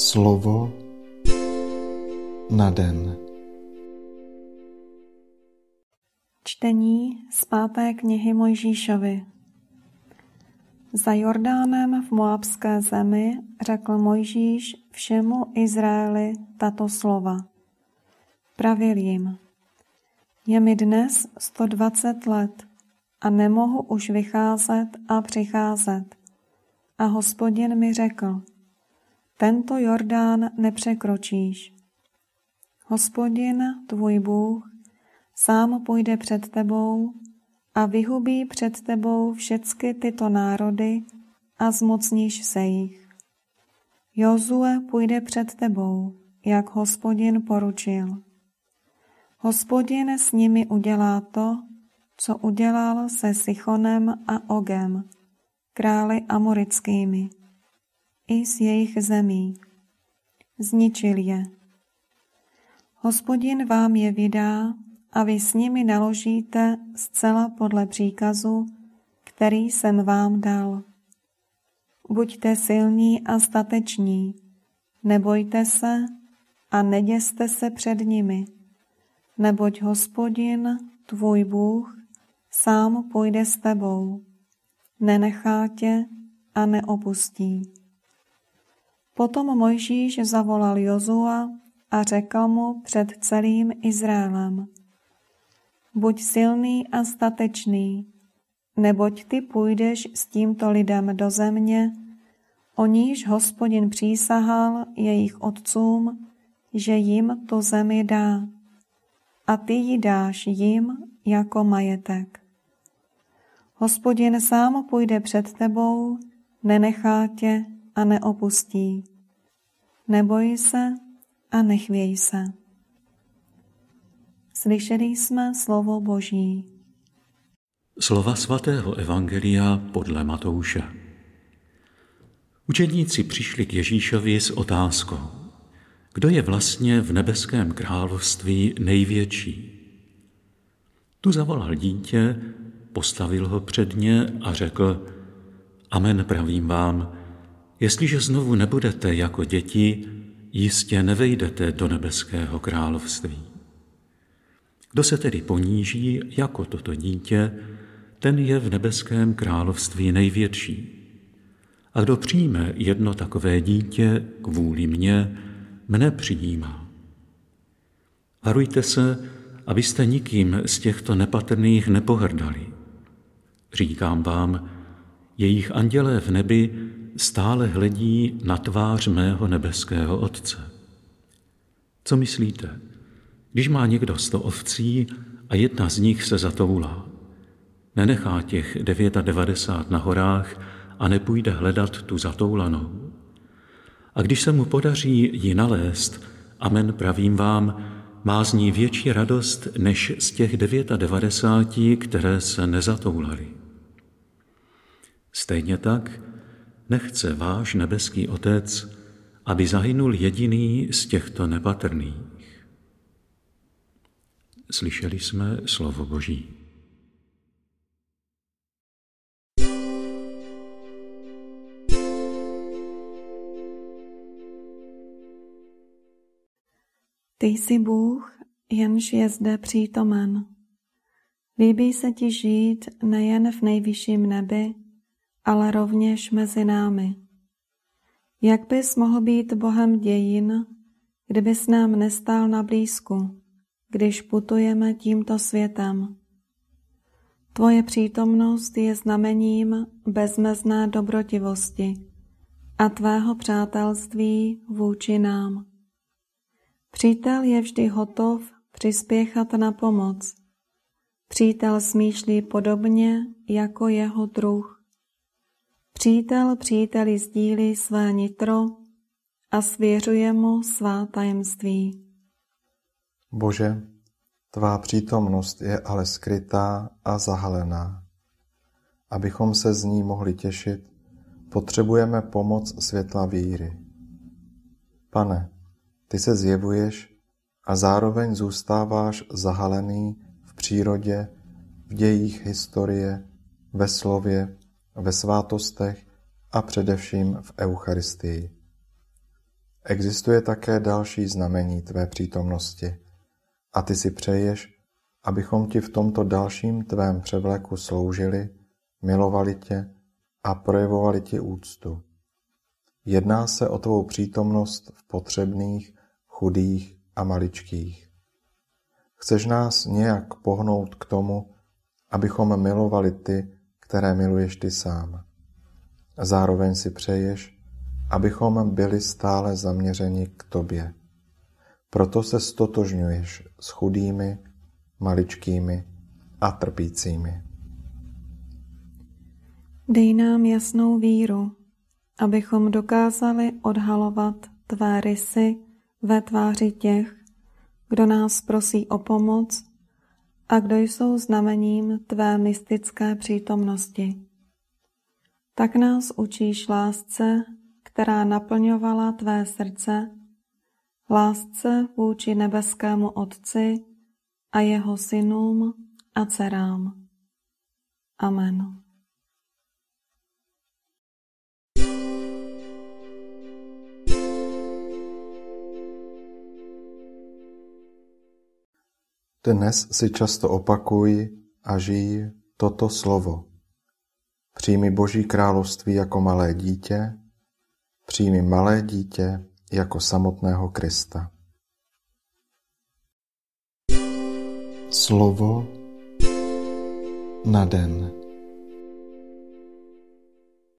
Slovo na den. Čtení z páté knihy Mojžíšovi. Za Jordánem v Moabské zemi řekl Mojžíš všemu Izraeli tato slova. Pravil jim, je mi dnes 120 let a nemohu už vycházet a přicházet. A hospodin mi řekl, tento Jordán nepřekročíš. Hospodin, tvůj Bůh, sám půjde před tebou a vyhubí před tebou všecky tyto národy a zmocníš se jich. Jozue půjde před tebou, jak hospodin poručil. Hospodin s nimi udělá to, co udělal se Sichonem a Ogem, králi amorickými, i s jejich zemí. Zničil je. Hospodin vám je vydá a vy s nimi naložíte zcela podle příkazu, který jsem vám dal. Buďte silní a stateční, nebojte se a neděste se před nimi, neboť hospodin, tvůj Bůh, sám půjde s tebou, nenechá tě a neopustí. Potom Mojžíš zavolal Jozua a řekl mu před celým Izraelem – Buď silný a statečný, neboť ty půjdeš s tímto lidem do země, o níž hospodin přísahal jejich otcům, že jim tu zemi dá. A ty ji dáš jim jako majetek. Hospodin sám půjde před tebou, nenechá tě a neopustí. Neboj se a nechvěj se. Slyšeli jsme slovo Boží. Slova svatého Evangelia podle Matouše. Učedníci přišli k Ježíšovi s otázkou, kdo je vlastně v nebeském království největší. Tu zavolal dítě, postavil ho před ně a řekl, Amen pravím vám, jestliže znovu nebudete jako děti, jistě nevejdete do nebeského království. Kdo se tedy poníží jako toto dítě, ten je v nebeském království největší. A kdo přijme jedno takové dítě kvůli mně, mne přijímá. Varujte se, abyste nikým z těchto nepatrných nepohrdali. Říkám vám, jejich andělé v nebi stále hledí na tvář mého nebeského Otce. Co myslíte? Když má někdo sto ovcí a jedna z nich se zatoulá, nenechá těch 99 na horách a nepůjde hledat tu zatoulanou. A když se mu podaří ji nalézt, amen pravím vám, má z ní větší radost než z těch 99, které se nezatoulaly. Stejně tak nechce váš nebeský Otec, aby zahynul jediný z těchto nepatrných. Slyšeli jsme slovo Boží. Ty jsi Bůh, jenž je zde přítomen. Líbí se ti žít nejen v nejvyšším nebi, ale rovněž mezi námi. Jak bys mohl být Bohem dějin, kdybys nám nestál na blízku? když putujeme tímto světem. Tvoje přítomnost je znamením bezmezné dobrotivosti a tvého přátelství vůči nám. Přítel je vždy hotov přispěchat na pomoc. Přítel smýšlí podobně jako jeho druh. Přítel příteli sdílí své nitro a svěřuje mu svá tajemství. Bože, tvá přítomnost je ale skrytá a zahalená. Abychom se z ní mohli těšit, potřebujeme pomoc světla víry. Pane, ty se zjevuješ a zároveň zůstáváš zahalený v přírodě, v dějích historie, ve slově, ve svátostech a především v Eucharistii. Existuje také další znamení tvé přítomnosti a ty si přeješ, abychom ti v tomto dalším tvém převleku sloužili, milovali tě a projevovali ti úctu. Jedná se o tvou přítomnost v potřebných, chudých a maličkých. Chceš nás nějak pohnout k tomu, abychom milovali ty, které miluješ ty sám. Zároveň si přeješ, abychom byli stále zaměřeni k tobě. Proto se stotožňuješ s chudými, maličkými a trpícími. Dej nám jasnou víru, abychom dokázali odhalovat tvé rysy ve tváři těch, kdo nás prosí o pomoc a kdo jsou znamením tvé mystické přítomnosti. Tak nás učíš lásce, která naplňovala tvé srdce, lásce vůči nebeskému Otci a jeho synům a dcerám. Amen. Dnes si často opakuj a žij toto slovo. Přijmi Boží království jako malé dítě, přijmi malé dítě jako samotného Krista. Slovo na den.